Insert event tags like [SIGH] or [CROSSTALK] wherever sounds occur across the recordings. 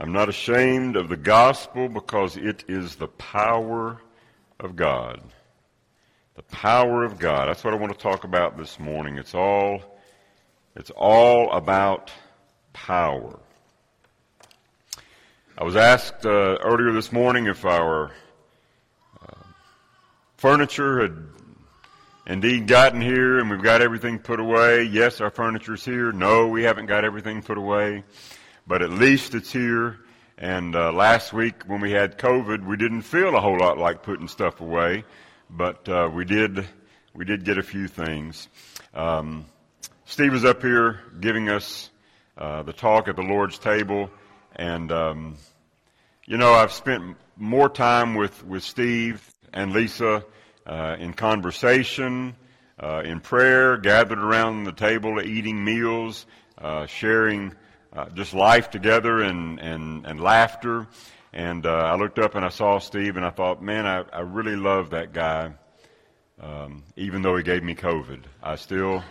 I'm not ashamed of the gospel because it is the power of God. The power of God. That's what I want to talk about this morning. It's all, it's all about power. I was asked uh, earlier this morning if our uh, furniture had indeed gotten here and we've got everything put away. Yes, our furniture's here. No, we haven't got everything put away but at least it's here. And uh, last week when we had COVID, we didn't feel a whole lot like putting stuff away, but uh, we did. We did get a few things. Um, Steve was up here giving us uh, the talk at the Lord's table, and um, you know I've spent more time with with Steve and Lisa uh, in conversation, uh, in prayer, gathered around the table, eating meals, uh, sharing uh, just life together and, and, and laughter. And uh, I looked up and I saw Steve and I thought, man, I, I really love that guy. Um, even though he gave me COVID, I still,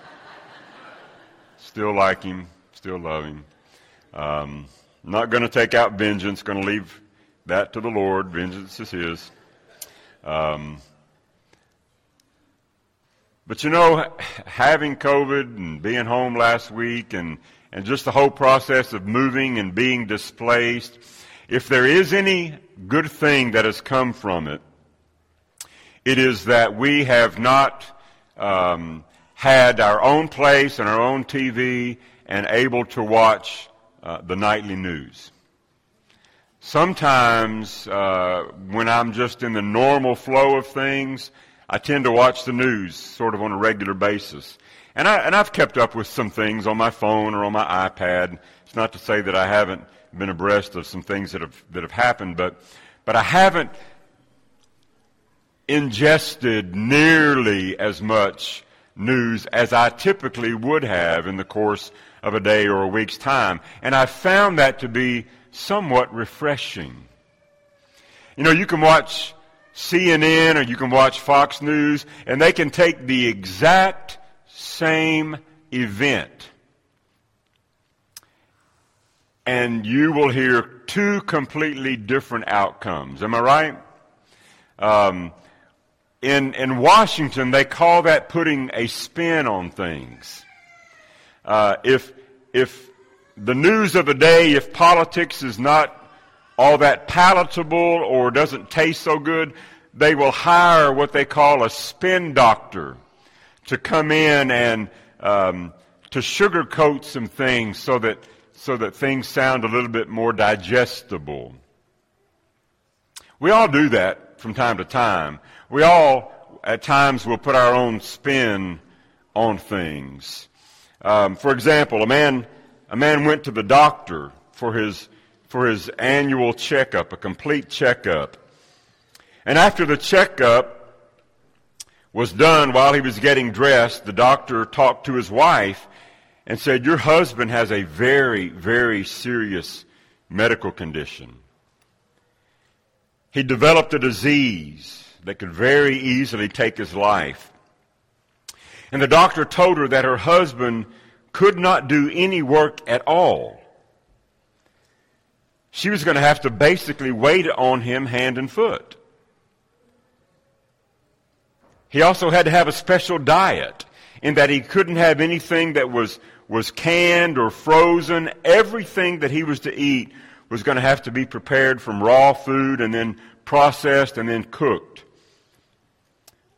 still like him, still love him. Um, not going to take out vengeance. Going to leave that to the Lord. Vengeance is His. Um, but you know, having COVID and being home last week and and just the whole process of moving and being displaced, if there is any good thing that has come from it, it is that we have not um, had our own place and our own TV and able to watch uh, the nightly news. Sometimes, uh, when I'm just in the normal flow of things, I tend to watch the news sort of on a regular basis. And, I, and I've kept up with some things on my phone or on my iPad. It's not to say that I haven't been abreast of some things that have, that have happened, but, but I haven't ingested nearly as much news as I typically would have in the course of a day or a week's time. And I found that to be somewhat refreshing. You know, you can watch CNN or you can watch Fox News and they can take the exact same event. And you will hear two completely different outcomes. Am I right? Um, in, in Washington, they call that putting a spin on things. Uh, if, if the news of the day, if politics is not all that palatable or doesn't taste so good, they will hire what they call a spin doctor to come in and um, to sugarcoat some things so that so that things sound a little bit more digestible. We all do that from time to time. We all, at times, will put our own spin on things. Um, for example, a man a man went to the doctor for his for his annual checkup, a complete checkup. And after the checkup, was done while he was getting dressed, the doctor talked to his wife and said, Your husband has a very, very serious medical condition. He developed a disease that could very easily take his life. And the doctor told her that her husband could not do any work at all. She was going to have to basically wait on him hand and foot. He also had to have a special diet in that he couldn't have anything that was, was canned or frozen. Everything that he was to eat was going to have to be prepared from raw food and then processed and then cooked.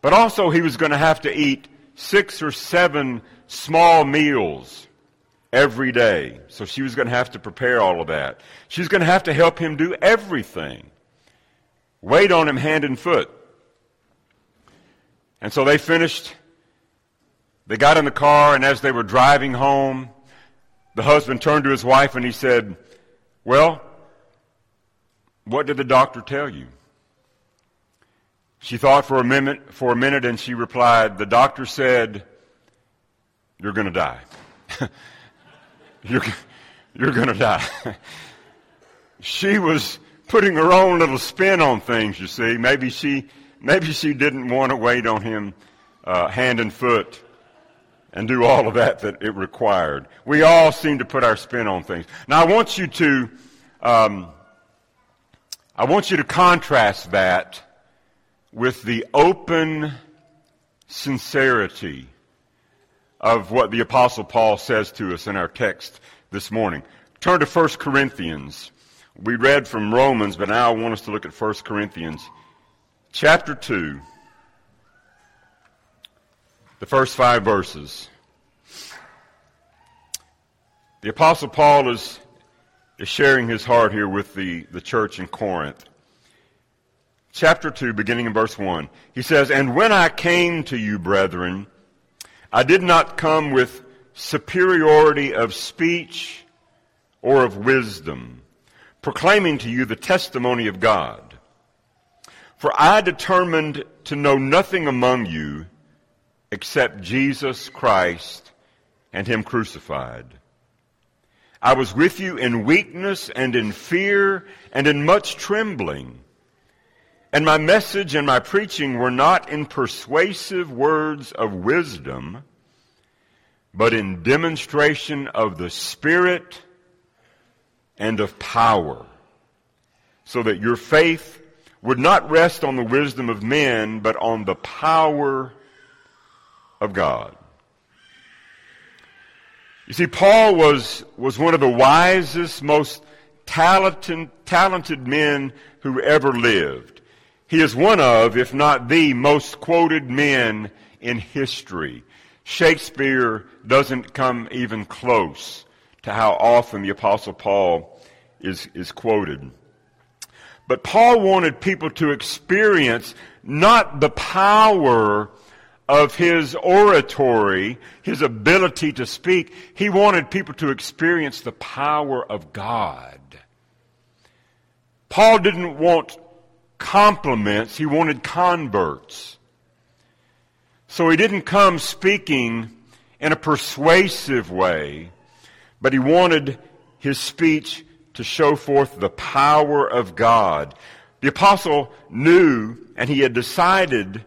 But also he was going to have to eat six or seven small meals every day. So she was going to have to prepare all of that. She's going to have to help him do everything. Wait on him hand and foot. And so they finished. They got in the car, and as they were driving home, the husband turned to his wife and he said, Well, what did the doctor tell you? She thought for a minute, for a minute and she replied, The doctor said, You're going to die. [LAUGHS] you're you're going to die. [LAUGHS] she was putting her own little spin on things, you see. Maybe she Maybe she didn't want to wait on him uh, hand and foot and do all of that that it required. We all seem to put our spin on things. Now I want you to Um, I want you to contrast that with the open sincerity of what the Apostle Paul says to us in our text this morning. Turn to 1 Corinthians. We read from Romans, but now I want us to look at 1 Corinthians chapter 2, the first five verses. The Apostle Paul is, is sharing his heart here with the, the church in Corinth. Chapter 2, beginning in verse 1. He says, And when I came to you, brethren, I did not come with superiority of speech or of wisdom, proclaiming to you the testimony of God. For I determined to know nothing among you except Jesus Christ and Him crucified. I was with you in weakness and in fear and in much trembling. And my message and my preaching were not in persuasive words of wisdom, but in demonstration of the Spirit and of power, so that your faith would not rest on the wisdom of men, but on the power of God. You see, Paul was, was one of the wisest, most talented, talented men who ever lived. He is one of, if not the most quoted men in history. Shakespeare doesn't come even close to how often the apostle Paul is, is quoted. But Paul wanted people to experience not the power of his oratory, his ability to speak. He wanted people to experience the power of God. Paul didn't want compliments, he wanted converts. So he didn't come speaking in a persuasive way, but he wanted his speech to show forth the power of God. The apostle knew and he had decided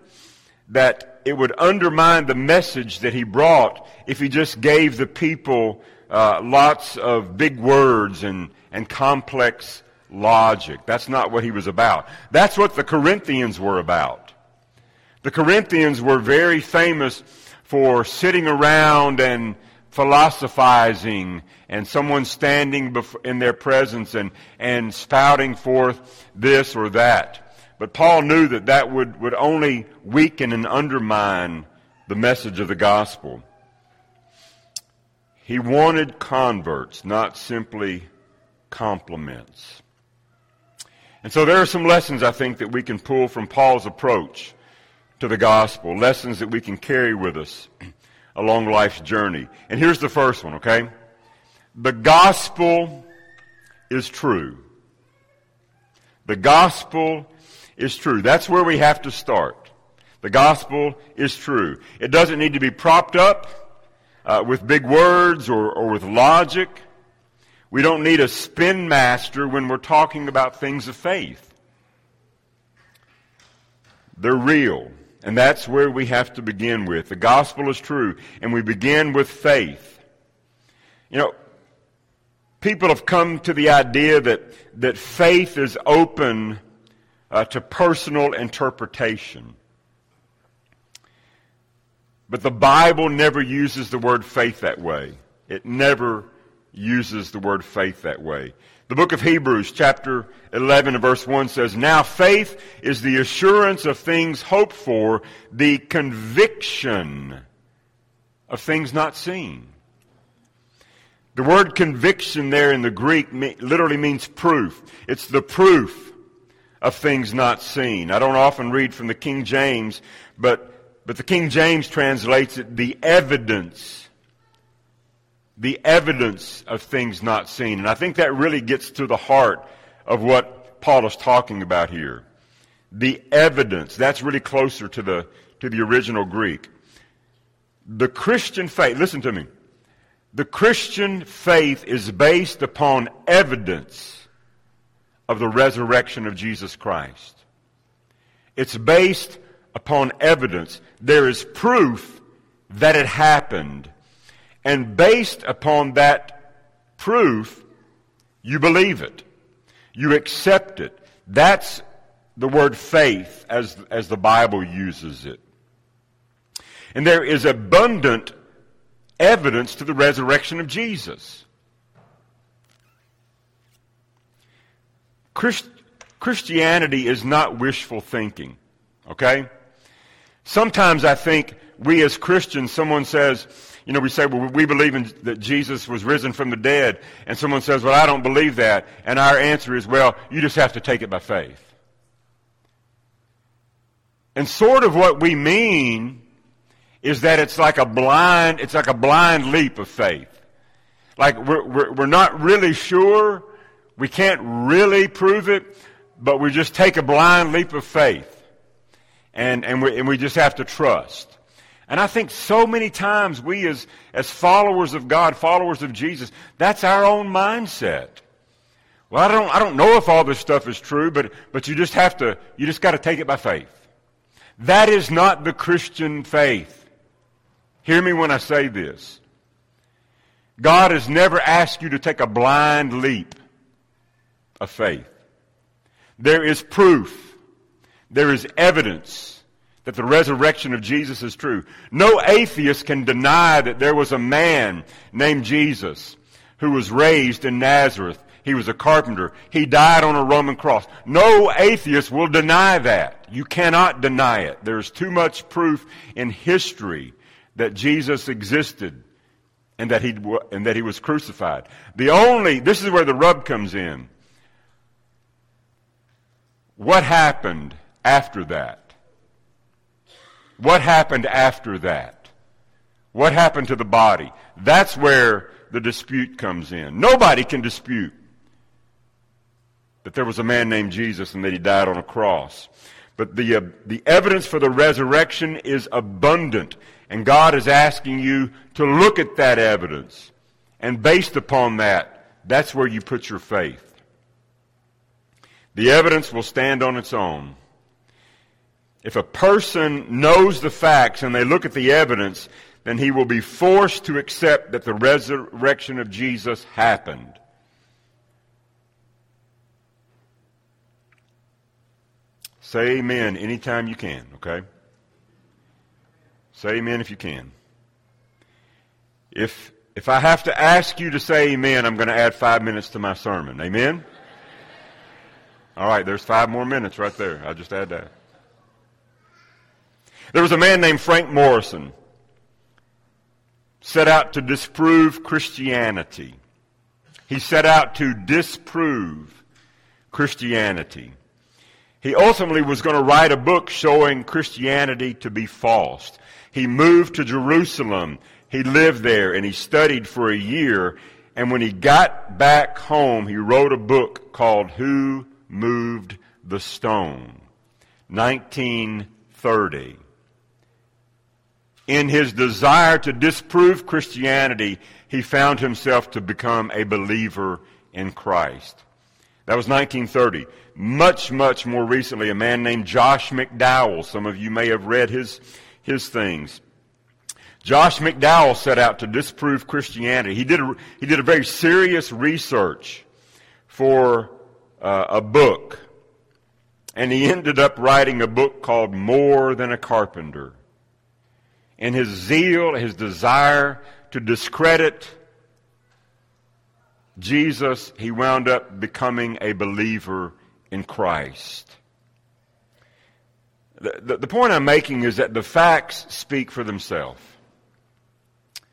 that it would undermine the message that he brought if he just gave the people uh, lots of big words and, and complex logic. That's not what he was about. That's what the Corinthians were about. The Corinthians were very famous for sitting around and philosophizing and someone standing in their presence and, and spouting forth this or that. But Paul knew that that would, would only weaken and undermine the message of the gospel. He wanted converts, not simply compliments. And so there are some lessons I think that we can pull from Paul's approach to the gospel, lessons that we can carry with us along life's journey. And here's the first one, okay? The gospel is true. The gospel is true. That's where we have to start. The gospel is true. It doesn't need to be propped up uh, with big words or, or with logic. We don't need a spin master when we're talking about things of faith. They're real. And that's where we have to begin with. The gospel is true, and we begin with faith. You know, people have come to the idea that, that faith is open uh, to personal interpretation. But the Bible never uses the word faith that way. It never uses the word faith that way. The book of Hebrews chapter 11 verse 1 says, Now faith is the assurance of things hoped for, the conviction of things not seen. The word conviction there in the Greek literally means proof. It's the proof of things not seen. I don't often read from the King James, but, but the King James translates it the evidence the evidence of things not seen. And I think that really gets to the heart of what Paul is talking about here. The evidence. That's really closer to the, to the original Greek. The Christian faith, listen to me. The Christian faith is based upon evidence of the resurrection of Jesus Christ. It's based upon evidence. There is proof that it happened and based upon that proof, you believe it. You accept it. That's the word faith as, as the Bible uses it. And there is abundant evidence to the resurrection of Jesus. Christ, Christianity is not wishful thinking, okay? Sometimes I think we as Christians, someone says, you know, we say, well, we believe in, that Jesus was risen from the dead, and someone says, well, I don't believe that. And our answer is, well, you just have to take it by faith. And sort of what we mean is that it's like a blind, it's like a blind leap of faith. Like we're, we're, we're not really sure, we can't really prove it, but we just take a blind leap of faith. And, and, we, and we just have to trust. And I think so many times we as, as followers of God, followers of Jesus, that's our own mindset. Well, I don't, I don't know if all this stuff is true, but, but you just have to, you just got to take it by faith. That is not the Christian faith. Hear me when I say this. God has never asked you to take a blind leap of faith. There is proof. There is evidence that the resurrection of Jesus is true. No atheist can deny that there was a man named Jesus who was raised in Nazareth. He was a carpenter. He died on a Roman cross. No atheist will deny that. You cannot deny it. There's too much proof in history that Jesus existed and that he and that he was crucified. The only this is where the rub comes in. What happened after that? What happened after that? What happened to the body? That's where the dispute comes in. Nobody can dispute that there was a man named Jesus and that he died on a cross. But the, uh, the evidence for the resurrection is abundant. And God is asking you to look at that evidence. And based upon that, that's where you put your faith. The evidence will stand on its own. If a person knows the facts and they look at the evidence, then he will be forced to accept that the resurrection of Jesus happened. Say amen anytime you can, okay? Say amen if you can. If, if I have to ask you to say amen, I'm going to add five minutes to my sermon. Amen? All right, there's five more minutes right there. I'll just add that. There was a man named Frank Morison set out to disprove Christianity. He set out to disprove Christianity. He ultimately was going to write a book showing Christianity to be false. He moved to Jerusalem. He lived there and he studied for a year. And when he got back home, he wrote a book called Who Moved the Stone? 1930. In his desire to disprove Christianity, he found himself to become a believer in Christ. That was 1930. Much, much more recently, a man named Josh McDowell. Some of you may have read his, his things. Josh McDowell set out to disprove Christianity. He did a, he did a very serious research for uh, a book. And he ended up writing a book called More Than a Carpenter. In his zeal, his desire to discredit Jesus, he wound up becoming a believer in Christ. The, the, the, point I'm making is that the facts speak for themselves.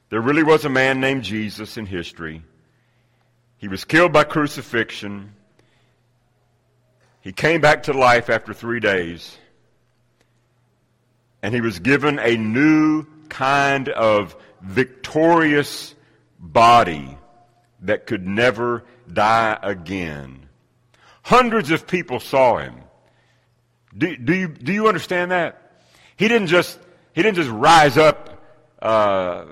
There really was a man named Jesus in history. He was killed by crucifixion. He came back to life after three days. And he was given a new kind of victorious body that could never die again. Hundreds of people saw him. Do, do, you, do you understand that? He didn't just, he didn't just rise up uh,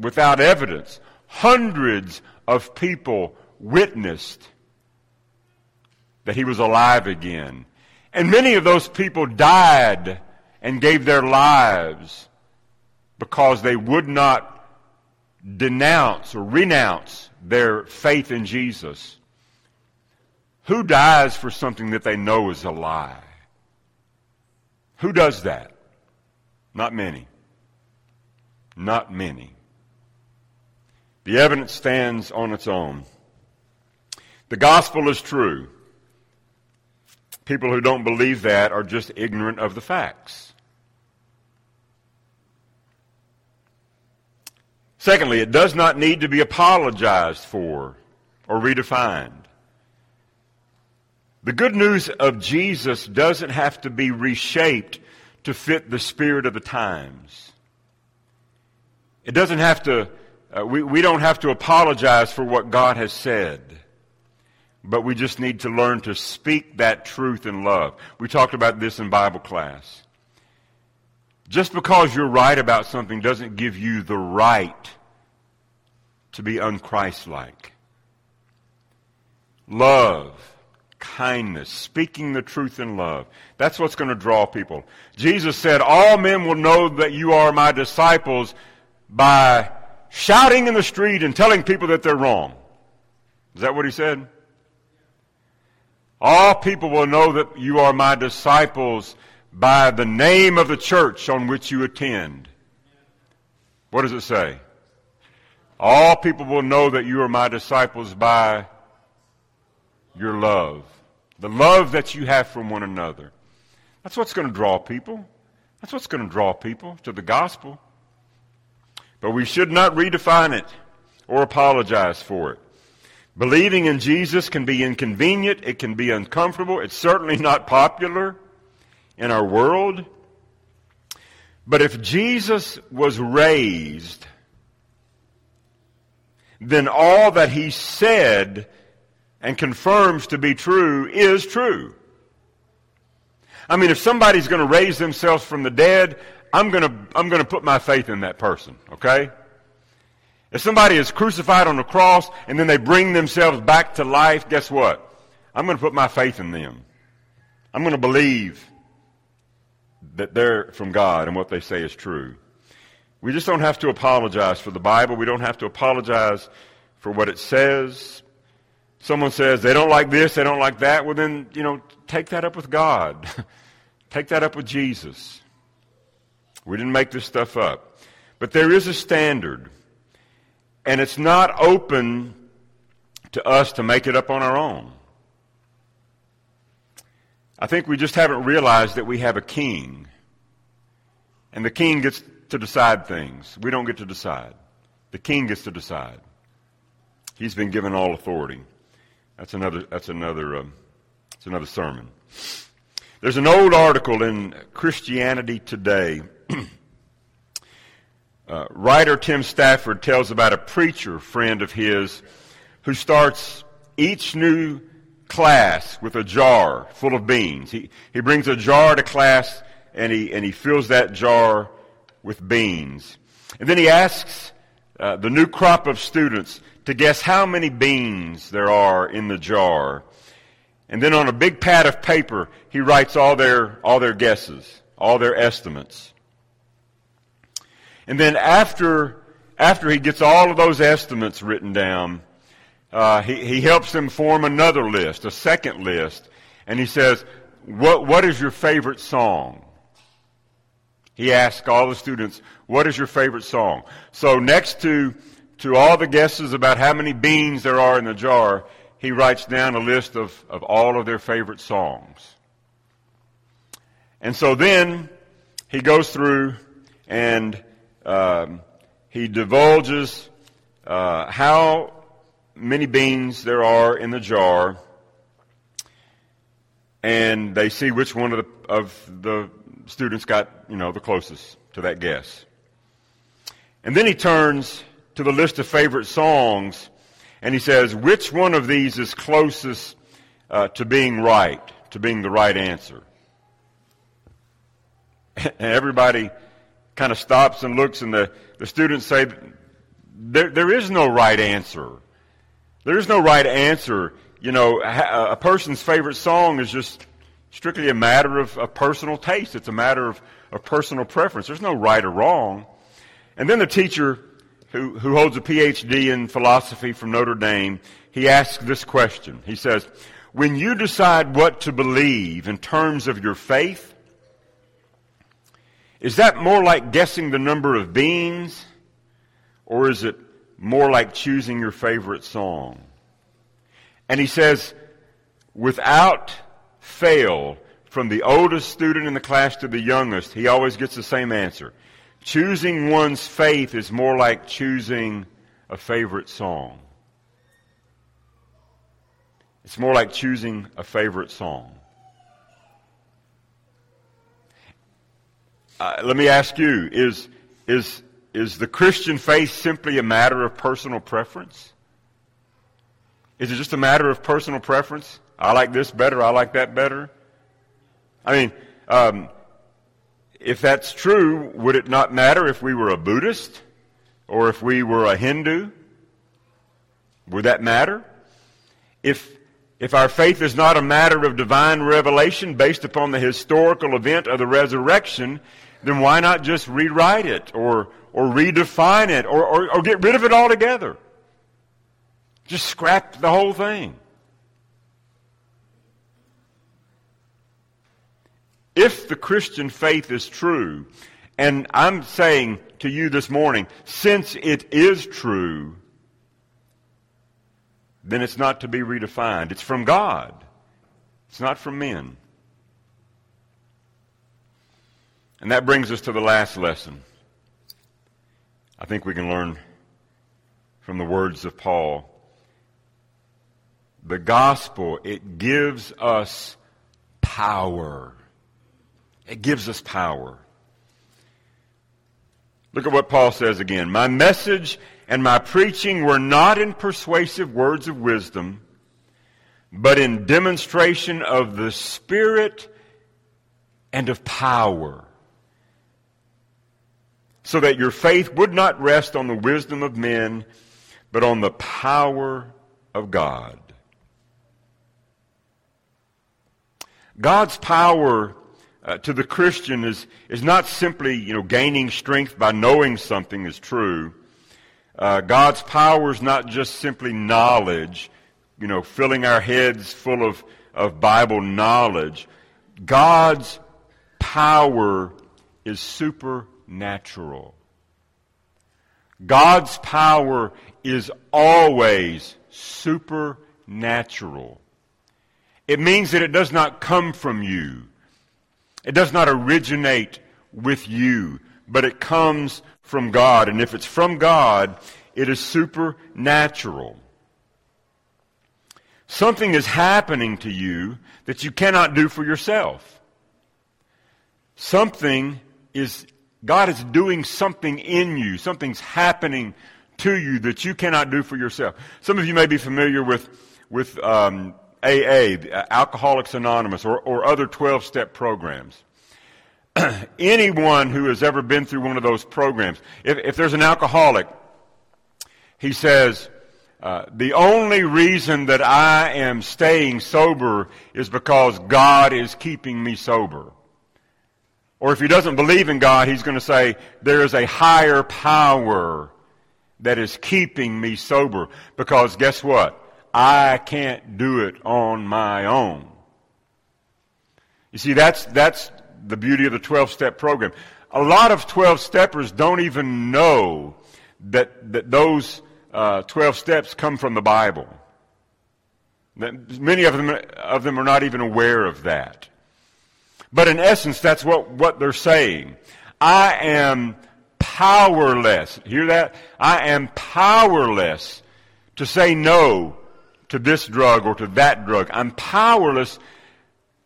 without evidence. Hundreds of people witnessed that he was alive again. And many of those people died and gave their lives because they would not denounce or renounce their faith in Jesus. Who dies for something that they know is a lie? Who does that? Not many. Not many. The evidence stands on its own. The gospel is true. People who don't believe that are just ignorant of the facts. Secondly, it does not need to be apologized for or redefined. The good news of Jesus doesn't have to be reshaped to fit the spirit of the times. It doesn't have to, uh, we, we don't have to apologize for what God has said. But we just need to learn to speak that truth in love. We talked about this in Bible class. Just because you're right about something doesn't give you the right to be unchristlike. Love, kindness, speaking the truth in love. That's what's going to draw people. Jesus said, All men will know that you are my disciples by shouting in the street and telling people that they're wrong. Is that what he said? All people will know that you are my disciples by the name of the church on which you attend. What does it say? All people will know that you are my disciples by your love. The love that you have for one another. That's what's going to draw people. That's what's going to draw people to the gospel. But we should not redefine it or apologize for it. Believing in Jesus can be inconvenient. It can be uncomfortable. It's certainly not popular in our world. But if Jesus was raised, then all that he said and confirms to be true is true. I mean, if somebody's going to raise themselves from the dead, I'm going to, I'm going to put my faith in that person, okay? If somebody is crucified on the cross and then they bring themselves back to life, guess what? I'm going to put my faith in them. I'm going to believe that they're from God and what they say is true. We just don't have to apologize for the Bible. We don't have to apologize for what it says. Someone says they don't like this, they don't like that. Well, then, you know, take that up with God. [LAUGHS] take that up with Jesus. We didn't make this stuff up. But there is a standard. And it's not open to us to make it up on our own. I think we just haven't realized that we have a king. And the king gets to decide things. We don't get to decide. The king gets to decide. He's been given all authority. That's another, that's another, um, that's another sermon. There's an old article in Christianity Today [CLEARS THROAT] uh, writer Tim Stafford tells about a preacher friend of his who starts each new class with a jar full of beans. He, he brings a jar to class and he, and he fills that jar with beans. And then he asks uh, the new crop of students to guess how many beans there are in the jar. And then on a big pad of paper, he writes all their, all their guesses, all their estimates. And then after, after he gets all of those estimates written down, uh, he, he helps them form another list, a second list. And he says, what, what is your favorite song? He asks all the students, what is your favorite song? So next to, to all the guesses about how many beans there are in the jar, he writes down a list of, of all of their favorite songs. And so then he goes through and um, he divulges uh, how many beans there are in the jar, and they see which one of the, of the students got, you know, the closest to that guess. And then he turns to the list of favorite songs, and he says, which one of these is closest uh, to being right, to being the right answer? [LAUGHS] And everybody kind of stops and looks, and the, the students say, there, there is no right answer. There is no right answer. You know, a, a person's favorite song is just strictly a matter of, of personal taste. It's a matter of, of personal preference. There's no right or wrong. And then the teacher who, who holds a PhD in philosophy from Notre Dame, he asks this question. He says, when you decide what to believe in terms of your faith, is that more like guessing the number of beans, or is it more like choosing your favorite song? And he says, without fail, from the oldest student in the class to the youngest, he always gets the same answer. Choosing one's faith is more like choosing a favorite song. It's more like choosing a favorite song. Uh, let me ask you, is, is, is the Christian faith simply a matter of personal preference? Is it just a matter of personal preference? I like this better, I like that better. I mean, um, if that's true, would it not matter if we were a Buddhist or if we were a Hindu? Would that matter? If, if our faith is not a matter of divine revelation based upon the historical event of the resurrection, then why not just rewrite it or, or redefine it or, or, or get rid of it altogether? Just scrap the whole thing. If the Christian faith is true, and I'm saying to you this morning, since it is true, then it's not to be redefined. It's from God. It's not from men. And that brings us to the last lesson. I think we can learn from the words of Paul. The gospel, it gives us power. It gives us power. Look at what Paul says again. My message and my preaching were not in persuasive words of wisdom, but in demonstration of the Spirit and of power so that your faith would not rest on the wisdom of men, but on the power of God. God's power uh, to the Christian is, is not simply, you know, gaining strength by knowing something is true. Uh, God's power is not just simply knowledge, you know, filling our heads full of, of Bible knowledge. God's power is supernatural. God's power is always supernatural. It means that it does not come from you. It does not originate with you, but it comes from God. And if it's from God, it is supernatural. Something is happening to you that you cannot do for yourself. Something is God is doing something in you. Something's happening to you that you cannot do for yourself. Some of you may be familiar with, with um, AA, Alcoholics Anonymous, or, or other 12 step programs. [CLEARS THROAT] Anyone who has ever been through one of those programs, if, if there's an alcoholic, he says, uh, the only reason that I am staying sober is because God is keeping me sober. Or if he doesn't believe in God, he's going to say, there is a higher power that is keeping me sober. Because guess what? I can't do it on my own. You see, that's, that's the beauty of the 12 step program. A lot of 12 steppers don't even know that, that those uh, 12 steps come from the Bible. Many of them, of them are not even aware of that. But in essence, that's what, what they're saying. I am powerless. Hear that? I am powerless to say no to this drug or to that drug. I'm powerless,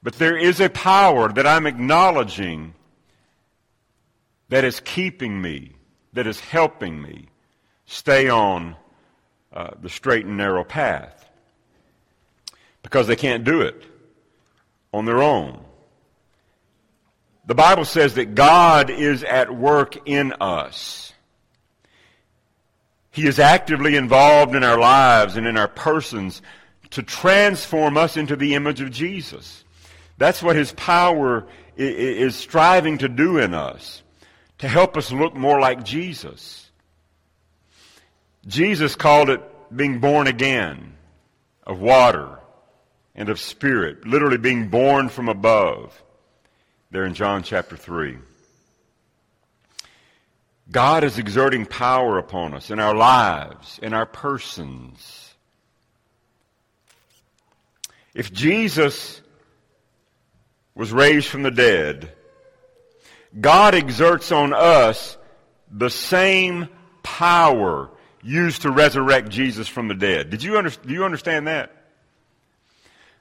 but there is a power that I'm acknowledging that is keeping me, that is helping me stay on uh, the straight and narrow path. Because they can't do it on their own. The Bible says that God is at work in us. He is actively involved in our lives and in our persons to transform us into the image of Jesus. That's what His power is striving to do in us, to help us look more like Jesus. Jesus called it being born again of water and of spirit, literally being born from above, there in John chapter 3. God is exerting power upon us in our lives, in our persons. If Jesus was raised from the dead, God exerts on us the same power used to resurrect Jesus from the dead. Did you under, do you understand that?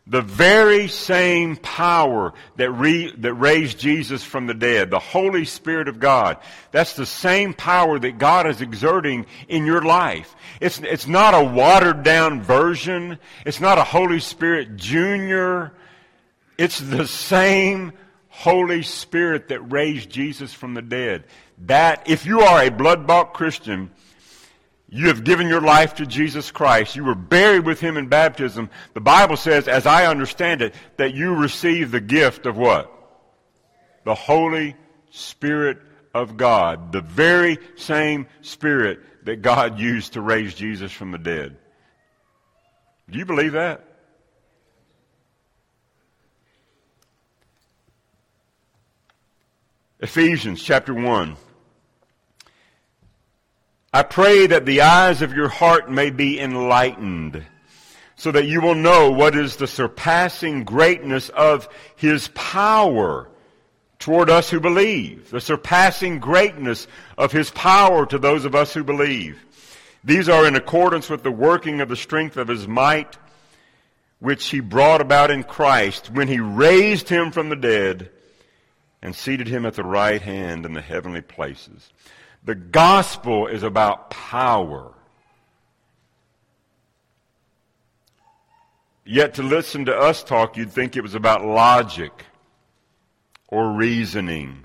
The very same power that, re, that raised Jesus from the dead, the Holy Spirit of God, that's the same power that God is exerting in your life. It's, it's not a watered down version. It's not a Holy Spirit Junior. It's the same Holy Spirit that raised Jesus from the dead. That, if you are a blood bought Christian, you have given your life to Jesus Christ. You were buried with him in baptism. The Bible says, as I understand it, that you receive the gift of what? The Holy Spirit of God. The very same Spirit that God used to raise Jesus from the dead. Do you believe that? Ephesians chapter 1. I pray that the eyes of your heart may be enlightened so that you will know what is the surpassing greatness of his power toward us who believe. The surpassing greatness of his power to those of us who believe. These are in accordance with the working of the strength of his might, which he brought about in Christ when he raised him from the dead and seated him at the right hand in the heavenly places the gospel is about power. Yet to listen to us talk, you'd think it was about logic or reasoning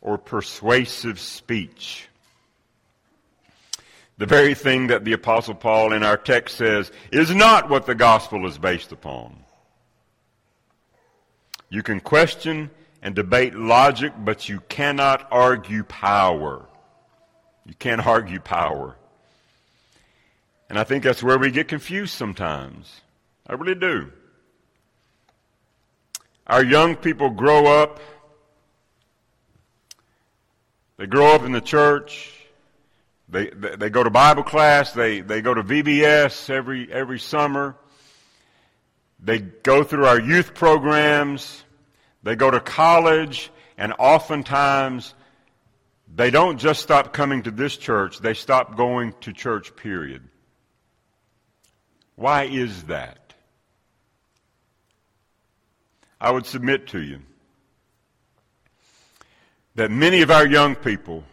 or persuasive speech. The very thing that the Apostle Paul in our text says is not what the gospel is based upon. You can question and debate logic, but you cannot argue power. You can't argue power. And I think that's where we get confused sometimes. I really do. Our young people grow up, they grow up in the church, they, they, they go to Bible class, they, they go to VBS every, every summer, they go through our youth programs, they go to college, and oftentimes they don't just stop coming to this church, they stop going to church, period. Why is that? I would submit to you that many of our young people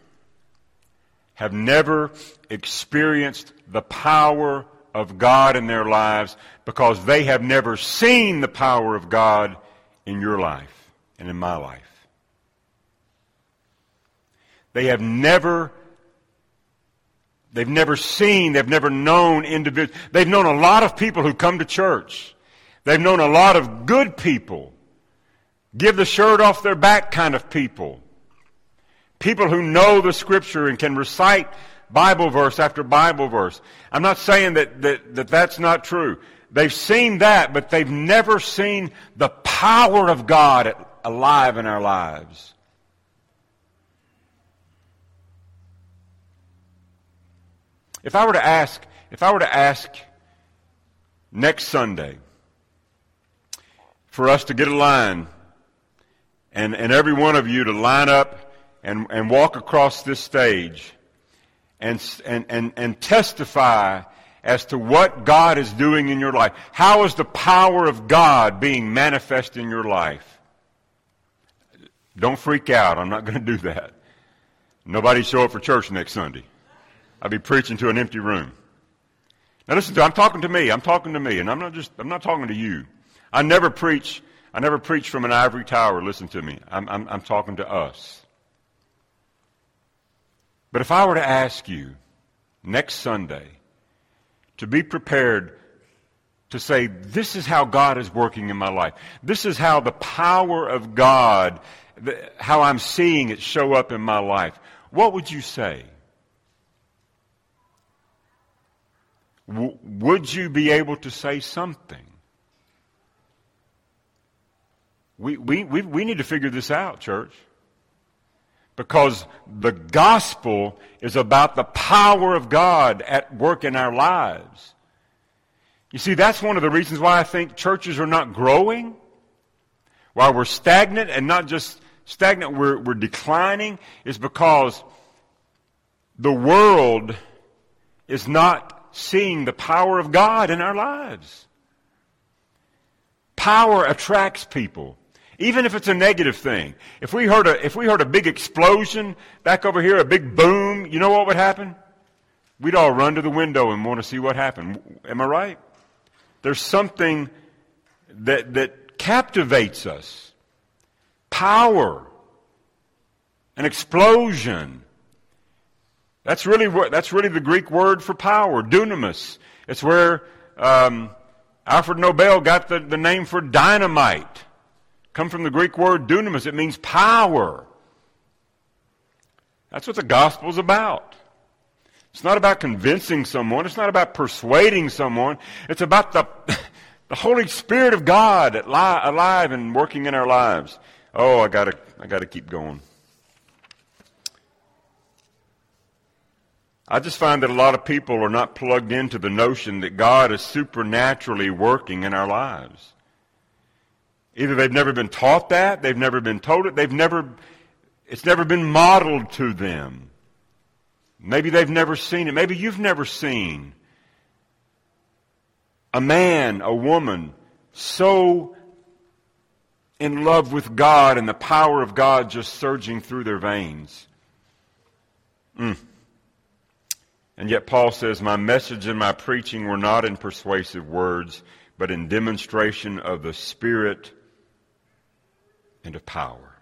have never experienced the power of God in their lives because they have never seen the power of God in your life and in my life. They have never They've never seen, they've never known individuals. They've known a lot of people who come to church. They've known a lot of good people. Give the shirt off their back kind of people. People who know the scripture and can recite Bible verse after Bible verse. I'm not saying that, that, that that's not true. They've seen that, but they've never seen the power of God alive in our lives. If I were to ask, if I were to ask next Sunday for us to get a line and, and every one of you to line up and, and walk across this stage and, and, and, and testify as to what God is doing in your life. How is the power of God being manifest in your life? Don't freak out. I'm not going to do that. Nobody show up for church next Sunday. I'd be preaching to an empty room. Now listen to, me. I'm talking to me. I'm talking to me, and I'm not just, I'm not talking to you. I never preach, I never preach from an ivory tower. Listen to me. I'm, I'm, I'm talking to us. But if I were to ask you next Sunday to be prepared to say, this is how God is working in my life. This is how the power of God, how I'm seeing it show up in my life. What would you say? W- would you be able to say something? We, we, we, we need to figure this out, church. Because the gospel is about the power of God at work in our lives. You see, that's one of the reasons why I think churches are not growing, why we're stagnant and not just stagnant, we're, we're declining, is because the world is not seeing the power of God in our lives. Power attracts people. Even if it's a negative thing. If we heard a, if we heard a big explosion back over here, a big boom, you know what would happen? We'd all run to the window and want to see what happened. Am I right? There's something that, that captivates us. Power. An explosion. That's really what, that's really the Greek word for power, dunamis. It's where, um, Alfred Nobel got the, the name for dynamite come from the Greek word dunamis. It means power. That's what the gospel is about. It's not about convincing someone. It's not about persuading someone. It's about the, [LAUGHS] the Holy Spirit of God alive and working in our lives. Oh, I gotta, I gotta keep going. I just find that a lot of people are not plugged into the notion that God is supernaturally working in our lives. Either they've never been taught that, they've never been told it, they've never, it's never been modeled to them. Maybe they've never seen it. Maybe you've never seen a man, a woman, so in love with God and the power of God just surging through their veins. Mm. And yet Paul says, My message and my preaching were not in persuasive words, but in demonstration of the Spirit and of power.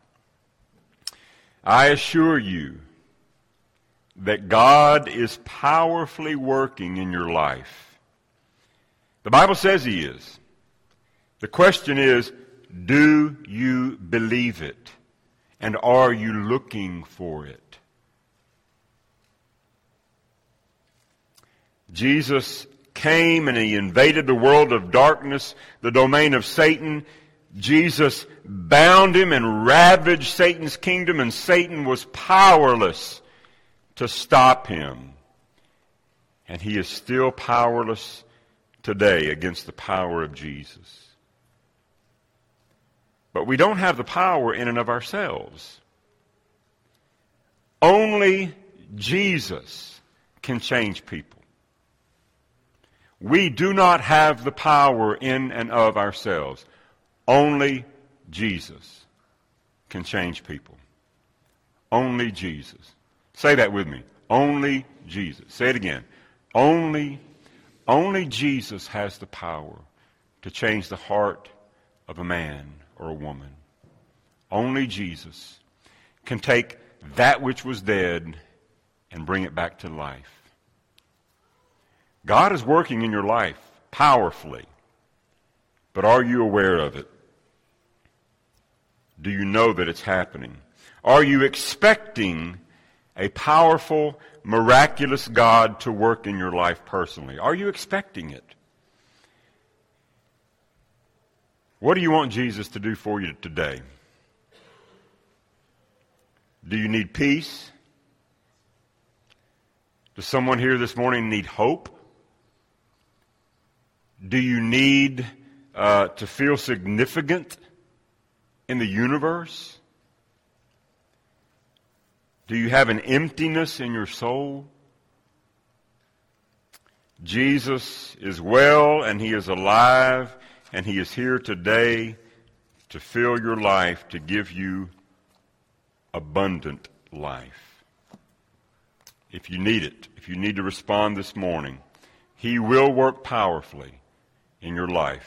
I assure you that God is powerfully working in your life. The Bible says He is. The question is, do you believe it? And are you looking for it? Jesus came and he invaded the world of darkness, the domain of Satan. Jesus bound him and ravaged Satan's kingdom, and Satan was powerless to stop him. And he is still powerless today against the power of Jesus. But we don't have the power in and of ourselves. Only Jesus can change people. We do not have the power in and of ourselves. Only Jesus can change people. Only Jesus. Say that with me. Only Jesus. Say it again. Only, only Jesus has the power to change the heart of a man or a woman. Only Jesus can take that which was dead and bring it back to life. God is working in your life powerfully, but are you aware of it? Do you know that it's happening? Are you expecting a powerful, miraculous God to work in your life personally? Are you expecting it? What do you want Jesus to do for you today? Do you need peace? Does someone here this morning need hope? Do you need uh, to feel significant in the universe? Do you have an emptiness in your soul? Jesus is well and he is alive and he is here today to fill your life, to give you abundant life. If you need it, if you need to respond this morning, he will work powerfully in your life.